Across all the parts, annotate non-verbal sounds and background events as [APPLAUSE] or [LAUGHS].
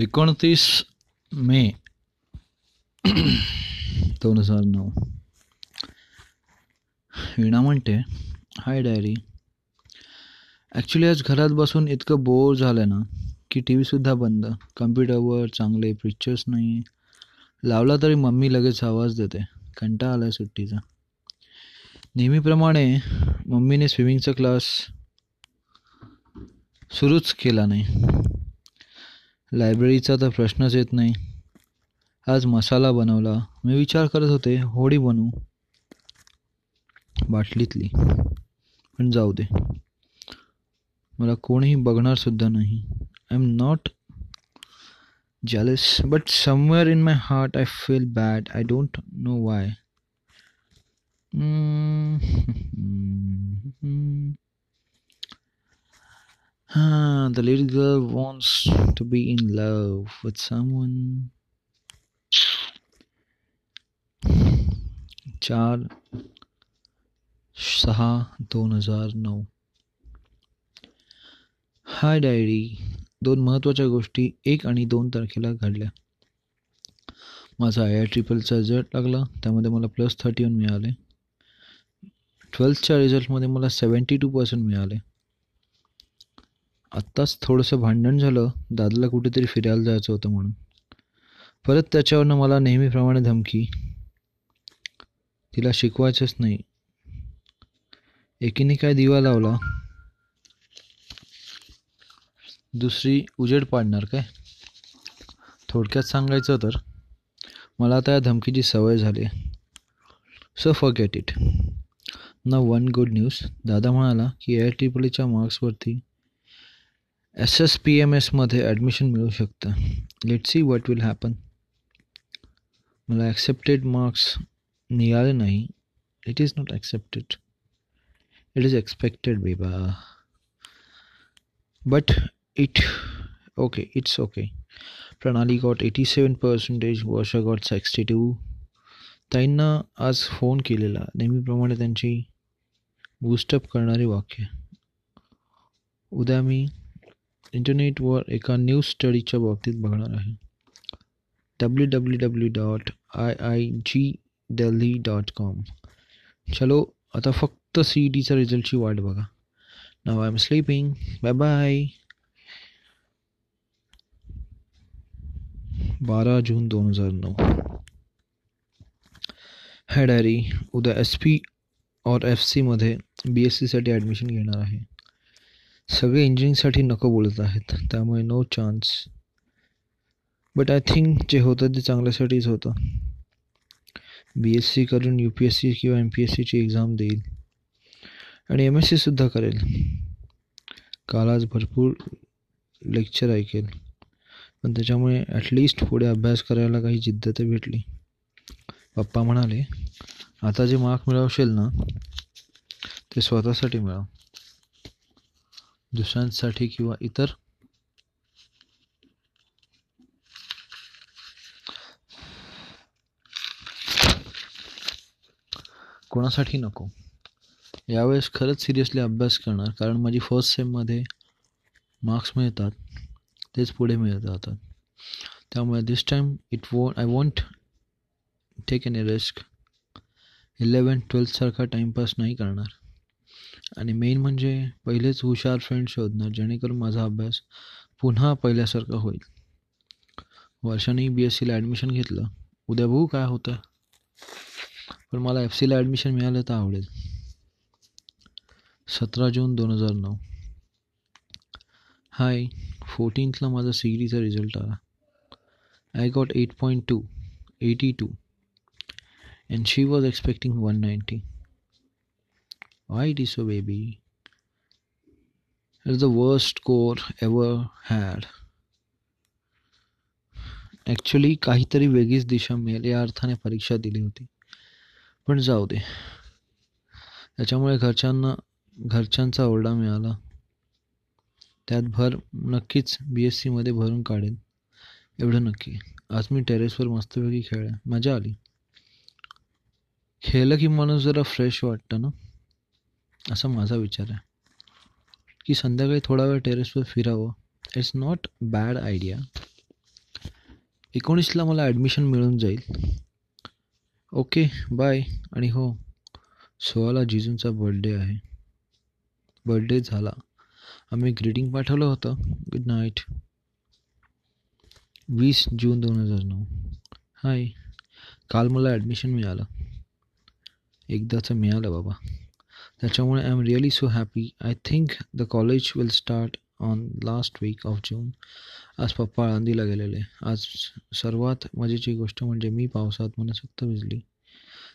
एकोणतीस मे. दोन हजार नऊ. वीणा म्हणते हाय डायरी. ॲक्च्युली आज घरात बसून इतकं बोर झालं ना की टी व्हीसुद्धा बंद. कम्प्युटरवर चांगले पिक्चर्स नाही. लावला तरी मम्मी लगेच आवाज देते. कंटाळा आला आहे सुट्टीचा. नेहमीप्रमाणे मम्मीने स्विमिंगचा क्लास सुरूच केला नाही. लायब्ररीचा तर प्रश्नच येत नाही. आज मसाला बनवला. मी विचार करत होते होडी बनवू? बाटलीतली. पण जाऊ दे. मला कोणीही बघणारसुद्धा नाही. I am not jealous but somewhere in my heart i feel bad. I don't know why. Mm-hmm. Ah, the little girl wants to be in love with someone. चार सहा दोन हजार नऊ. हाय डायरी दोन महत्त्वाच्या गोष्टी एक आणि दोन तारखेला घडल्या. माझा आय आय ट्रिपलचा रिझल्ट लागला त्यामध्ये मला प्लस थर्टी वन मिळाले ट्वेल्थच्या रिझल्टमध्ये मला सेवन्टी टू पर्सेंट मिळाले. आत्ताच थोडंसं भांडण झालं दादाला कुठेतरी फिरायला जायचं होतं म्हणून. परत त्याच्यावरनं मला नेहमीप्रमाणे धमकी. तिला शिकवायचंच नाही. एकीने काय दिवा लावला? दुसरी उजेड पाडणार काय? थोडक्यात सांगायचं तर मला आता या धमकीची सवय झाली सो फॉरगेट इट न वन गुड न्यूज दादा म्हणाला की ए आय मार्क्सवरती एस एस पी एम एसमध्ये ॲडमिशन मिळू शकतं. Let see what will happen मला ॲक्सेप्टेड मार्क्स निघाले नाही. It is not accepted it is expected बेबा but it okay it's okay Pranali got eighty seven percentage Varsha got sixty two ताईंना आज phone केलेला. नेहमीप्रमाणे त्यांची बूस्टअप करणारी वाक्य. उद्या मी इंटरनेटवर एका न्यूज स्टडीच्या बाबतीत बघणार आहे. W W W dot I I G Delhi dot com चलो आता फक्त सी ई टीचा रिझल्टची वाट बघा. नाव I am sleeping bye bye बारा जून दोन हजार नऊ. हाय डायरी उद्या एस पी और एफ सीमध्ये बी एस सीसाठी ॲडमिशन घेणार आहे. सगळे इंजिनिअरिंगसाठी नको बोलत आहेत. त्यामुळे no chance but I think जे होतं ते चांगल्यासाठीच होतं. बी एस सी करून यू पी एस सी किंवा एम पी एस सीची एक्झाम देईल. आणि एम एस सीसुद्धा करेल. काल आज भरपूर लेक्चर ऐकेल. पण त्याच्यामुळे ॲटलिस्ट पुढे अभ्यास करायला काही जिद्द तर भेटली. पप्पा म्हणाले आता जे मार्क मिळवशील ना ते स्वतःसाठी मिळव. दुसऱ्यांसाठी किंवा इतर? कोणासाठी नको? यावेळेस खरंच सिरियसली अभ्यास करणार कारण माझी फर्स्ट सेममध्ये मार्क्स मिळतात तेच पुढे मिळत जातात त्यामुळे दिस टाईम इट वॉ I want take an a risk eleven ट्वेल्थसारखा timepass नाही करणार. आणि मेन म्हणजे पहिलेच हुशार फ्रेंड शोधणं जेणेकरून माझा अभ्यास पुन्हा पहिल्यासारखा होईल. वर्षाने बी एस सीला ॲडमिशन घेतलं. उद्या बघू काय होतं. पण मला एफ सीला ॲडमिशन मिळालं तर आवडेल. सतरा जून दोन हजार नऊ. हाय फोर्टीनथला माझा सी डीचा रिझल्ट आला. I got eight point two eighty two and she was expecting one ninety Why it is so, baby? It's the worst score ever had. Actually काहीतरी वेगळीच दिशा मिळेल या अर्थाने परीक्षा दिली होती पण जाऊ दे त्याच्यामुळे घरच्यांना घरच्यांचा ओरडा मिळाला त्यात भर नक्कीच बी एस सीमध्ये भरून काढेन एवढं नक्की आज मी टेरेसवर मस्तपैकी खेळले मजा आली खेळलं की माणूस जरा फ्रेश वाटतं ना असा माझा विचार आहे. की संध्याकाळी थोडा वेळ टेरेसवर फिरावं इट्स नॉट बॅड आयडिया एकोणीसला मला ॲडमिशन मिळून जाईल. ओके बाय आणि हो सोळाला जिजूंचा बर्थडे आहे. बर्थडे झाला. आम्ही ग्रीटिंग पाठवलं होतं. गुड नाईट वीस जून दोन हजार नऊ. हाय काल मला ॲडमिशन मिळालं. एकदाचं मिळालं बाबा. त्याच्यामुळे I am really so happy I think the college will start on last week of June आज पप्पा आळंदीला गेलेले. आज सर्वात मजेची गोष्ट म्हणजे मी पावसात मनसोक्त भिजली.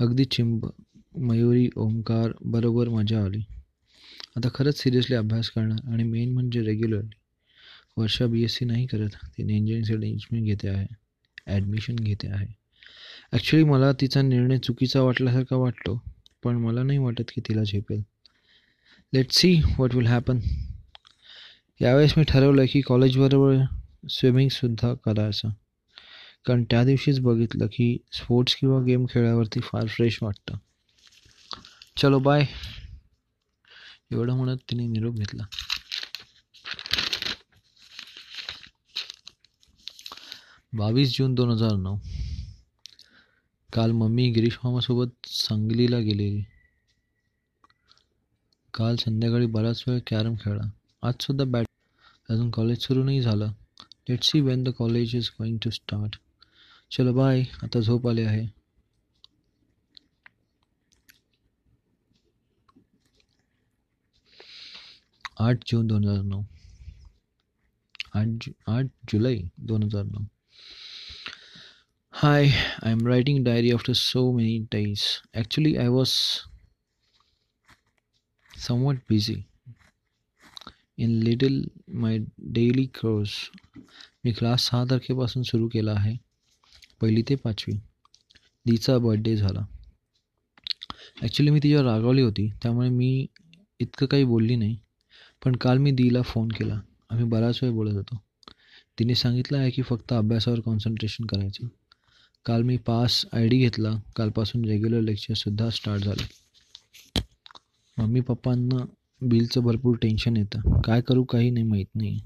अगदी चिंब मयुरी ओंकार बरोबर मजा आली. आता खरंच सिरियसली अभ्यास करणार आणि मेन म्हणजे regularly Varsha B S C नाही करत. तिने इंजिनिअरिंग इंजिनिअरिंग घेते आहे. ॲडमिशन घेते आहे. ॲक्च्युली मला तिचा निर्णय चुकीचा वाटल्यासारखा वाटतो. पण मला नाही वाटत की तिला झेपेल. Let see what will happen यावेळेस मी ठरवलं की कॉलेजबरोबर स्विमिंगसुद्धा करायचं. कारण त्या दिवशीच बघितलं की स्पोर्ट्स किंवा गेम खेळल्यावरती फार फ्रेश वाटतं. चलो बाय एवढं म्हणत तिने निरोप घेतला. बावीस जून दोन हजार नऊ. काल मम्मी गिरीश मामासोबत सांगलीला गेलेली काल संध्याकाळी बराच वेळ कॅरम खेळला. आजसुद्धा बॅट अजून कॉलेज सुरू नाही झालं. Let see when the college is going to start चलो बाय आता झोप आले आहे. आठ जून दोन हजार नऊ. आठ जु आठ जुलै दोन हजार नऊ. Hi I am writing diary after so many days. Actually, I was somewhat busy. In little my daily course. मी क्लास सहा तारखेपासून सुरू केला आहे. पहिली ते पाचवी. दीचा बर्थडे झाला. ॲक्च्युली मी तिच्यावर रागावली होती. त्यामुळे मी इतकं काही बोलली नाही. पण काल मी दीला फोन केला. आम्ही बराच वेळ बोलत होतो. तिने सांगितलं आहे की फक्त अभ्यासावर कॉन्सन्ट्रेशन करायचं. काल मी पास आय डी घेतला. कालपासून रेग्युलर लेक्चरसुद्धा स्टार्ट झाले. मम्मी पप्पांना बिलचं भरपूर टेन्शन येतं. काय करू काही नाही माहीत नाही.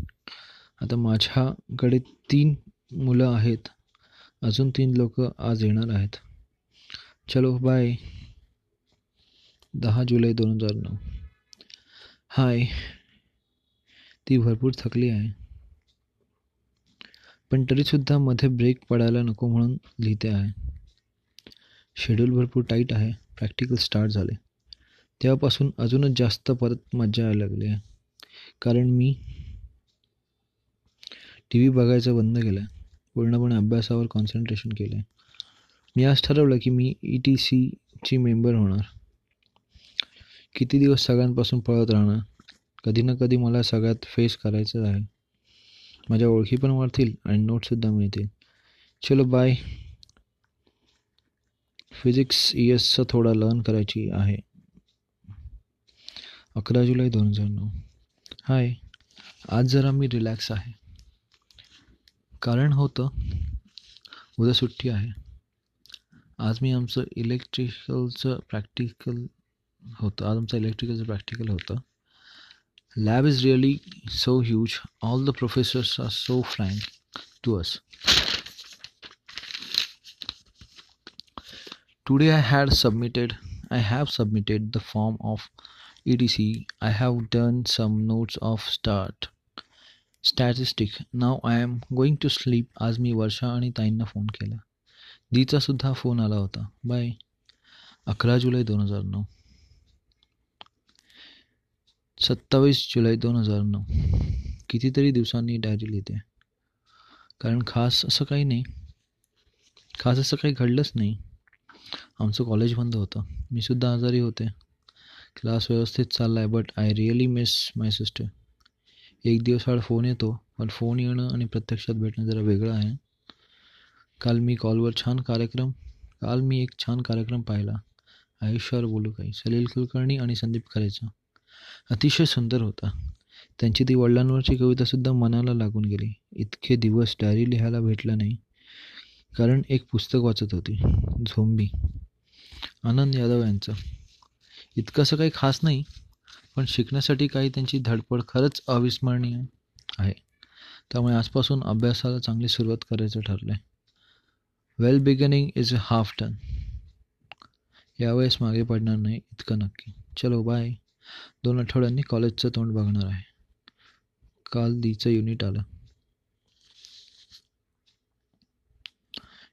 आता माझ्याकडे तीन मुलं आहेत. अजून तीन लोक आज येणार आहेत. चलो बाय दहा जुलै दोन हजार नऊ. हाय ती भरपूर थकली आहे. पण तरीसुद्धा मध्ये ब्रेक पडायला नको म्हणून लिहिते आहे. शेड्यूल भरपूर टाईट आहे. प्रॅक्टिकल स्टार्ट झाले. तेव्हापासून अजूनच जास्त परत मजा यायला लागली आहे. कारण मी टी व्ही बघायचं बंद केलं आहे पूर्णपणे अभ्यासावर कॉन्सन्ट्रेशन केलं आहे मी आज ठरवलं की मी ई टी सीची मेंबर होणार. किती दिवस सगळ्यांपासून पळत राहणार? कधी ना कधी मला सगळ्यात फेस करायचं आहे. माझ्या ओळखी पण वाढतील आणि नोटसुद्धा मिळतील. चलो बाय फिजिक्स इयसचा थोडा लर्न करायची आहे. अकरा जुलै दोन हजार नऊ. हाय आज जरा मी रिलॅक्स आहे. कारण होतं उद्या सुट्टी आहे. आज मी आमचं इलेक्ट्रिकलचं प्रॅक्टिकल होतं. आज आमचं इलेक्ट्रिकलचं प्रॅक्टिकल होतं. lab is really so huge all the professors are so frank to us today i had submitted i have submitted the form of etc i have done some notes of start statistic now i am going to sleep आज मी वर्षा आणि ताईंना phone केला दीचा सुद्धा phone आला होता bye अकरा जुलै दोन हजार नऊ सत्तावीस जुलै दोन हजार नऊ. कितीतरी दिवसांनी डायरी लिहिते. कारण खास असं काही नाही. खास असं काही घडलंच नाही. आमचं कॉलेज बंद होतं. मी सुद्धा आजारी होते. क्लास व्यवस्थित चालला आहे but I really miss my sister एक दिवस आड फोन येतो पण फोन येणं आणि प्रत्यक्षात भेटणं जरा वेगळं आहे. काल मी कॉलवर छान कार्यक्रम काल मी एक छान कार्यक्रम पाहिला. आयुष्यावर बोलू काही. सलील कुलकर्णी आणि संदीप खरेचा. अतिशय सुंदर होता. त्यांची ती वडिलांवरची कवितासुद्धा मनाला लागून गेली. इतके दिवस डायरी लिहायला भेटलं नाही कारण एक पुस्तक वाचत होती झोंबी. आनंद यादव यांचं. इतकंसं काही खास नाही पण शिकण्यासाठी काही त्यांची धडपड खरंच अविस्मरणीय आहे. त्यामुळे आजपासून अभ्यासाला चांगली सुरुवात करायचं ठरलं आहे well beginning is a half done यावेळेस मागे पडणार नाही इतकं नक्की. चलो बाय दोन आठवड्यांनी कॉलेजचं तोंड बघणार आहे. काल दीचं युनिट आलं.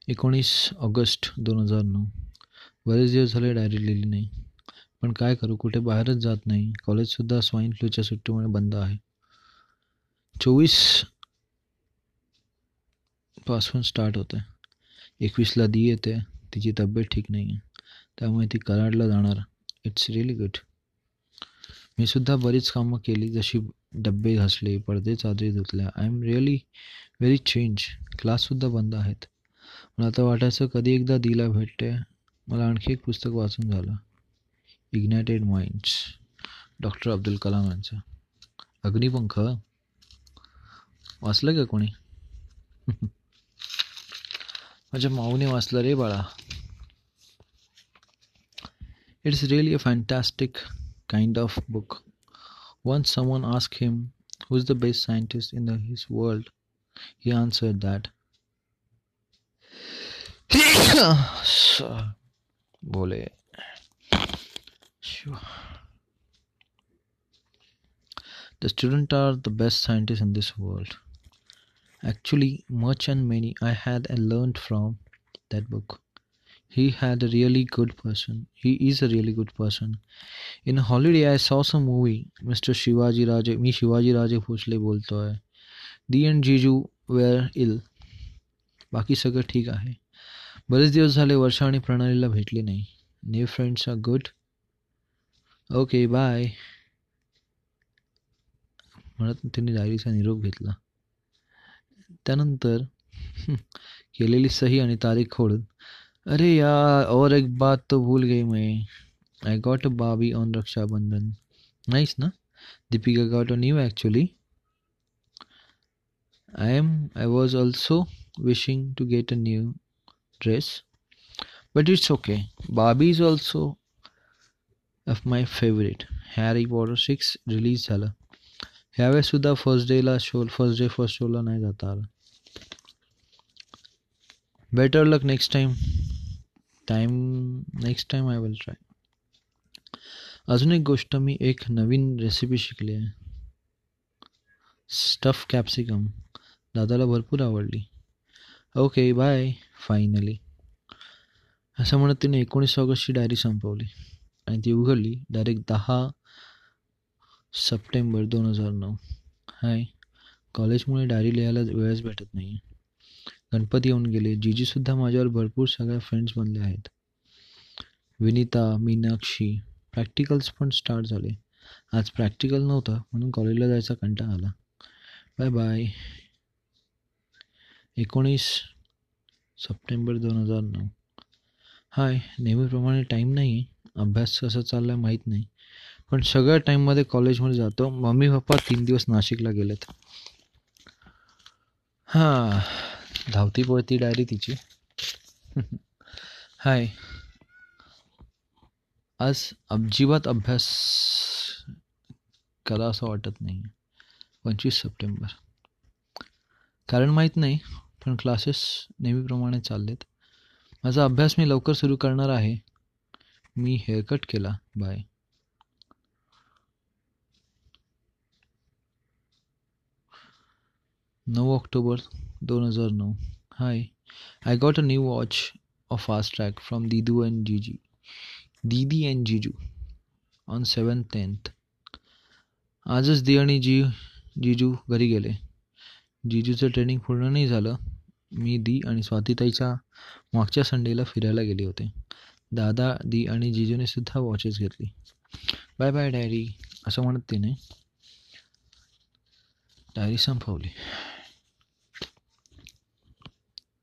एकोणीस ऑगस्ट दोन हजार नऊ. बरेच दिवस झाले डायरी लिहिली नाही. पण काय करू कुठे बाहेरच जात नाही. कॉलेजसुद्धा स्वाईन फ्लूच्या सुट्टीमुळे बंद आहे. चोवीसपासून स्टार्ट होतं एकवीसला दी येते. तिची तब्येत ठीक नाही आहे त्यामुळे ती कराडला जाणार. It's really good. मी सुद्धा बरीच कामं केली जशी डब्बे घासले पडदे चादरी धुतल्या. I am really very change क्लाससुद्धा बंद आहेत. मला आता वाटायचं कधी एकदा दिला भेटते. मला आणखी एक पुस्तक वाचून झालं. Ignited minds doctor Abdul Kalam यांचं. अग्निपंख? वाचलं का कोणी? [LAUGHS] माझ्या माऊने वाचलं रे बाळा. It's really a fantastic kind of book. Once someone asked him who's the best scientist in the, his world, he answered that. [COUGHS] बोले the students are the best scientists in this world. Actually, much and many I had and learned from that book. He had a really good person. He is a really good person. In holiday I saw a movie mister Shivajiraje मी शिवाजी राजे भोसले बोलतो आहे. दी and जीजू were ill. बाकी सगळं ठीक आहे. बरेच दिवस झाले वर्षा आणि प्रणालीला भेटले नाही. New friends are good okay bye म्हणत त्यांनी डायरीचा निरोप घेतला. त्यानंतर [LAUGHS] केलेली सही आणि तारीख खोडून अरे यार और एक बात तो भूल गई मैं. आई गॉट अ बाबी ऑन रक्षाबंधन नाइस ना Deepika got a new actually I am I was also wishing to get a new dress but it's okay Barbie is also of my favorite Harry Potter six release झालं ह्यावेळेस सुद्धा first डेला show first day first शोला नाही जाता आलं better luck next time time next time I will try अजून एक गोष्ट मी एक नवीन रेसिपी शिकली आहे. स्टफ कॅप्सिकम दादाला भरपूर आवडली. ओके बाय फायनली असं म्हणत तिने एकोणीस ऑगस्टची डायरी संपवली. आणि ती उघडली डायरेक्ट दहा सप्टेंबर दोन हजार नऊ. हाय. कॉलेजमुळे डायरी लिहायला वेळच भेटत नाही गणपती येऊन गेले. जीजीसुद्धा माझ्यावर भरपूर सगळ्या फ्रेंड्स बनले आहेत. विनीता मीनाक्षी प्रॅक्टिकल्स पण स्टार्ट झाले. आज प्रॅक्टिकल नव्हता म्हणून कॉलेजला जायचा कंटाळा आला. बाय बाय एकोणीस सप्टेंबर दोन हजार नऊ. हाय नेहमीप्रमाणे टाईम नाही अभ्यास कसा चालला आहे माहीत नाही. पण सगळ्या टाईममध्ये कॉलेजमध्ये जातो. मम्मी पप्पा तीन दिवस नाशिकला गेलेत. हां धावती पळती डायरी तिची. [LAUGHS] हाय आज अजिबात अभ्यास करा असं वाटत नाही. पंचवीस सप्टेंबर. कारण माहीत नाही पण क्लासेस नेहमीप्रमाणे चाललेत. माझा अभ्यास मी लवकर सुरू करणार आहे. मी हेअरकट केला. बाय नऊ ऑक्टोबर दोन हजार नऊ. Hi I got a new watch of Fastrack from दीदू and जीजी दीदी अँड जीजू ऑन सेवन टेन्थ आजच दी आणि जी जीजू घरी गेले. जीजूचं ट्रेनिंग पूर्ण नाही झालं. मी दी आणि स्वातीताईच्या मागच्या संडेला फिरायला गेले होते. दादा दी आणि जीजूने सुद्धा वॉचेस घेतली. बाय बाय डायरी असं म्हणत तिने. डायरी संपवली.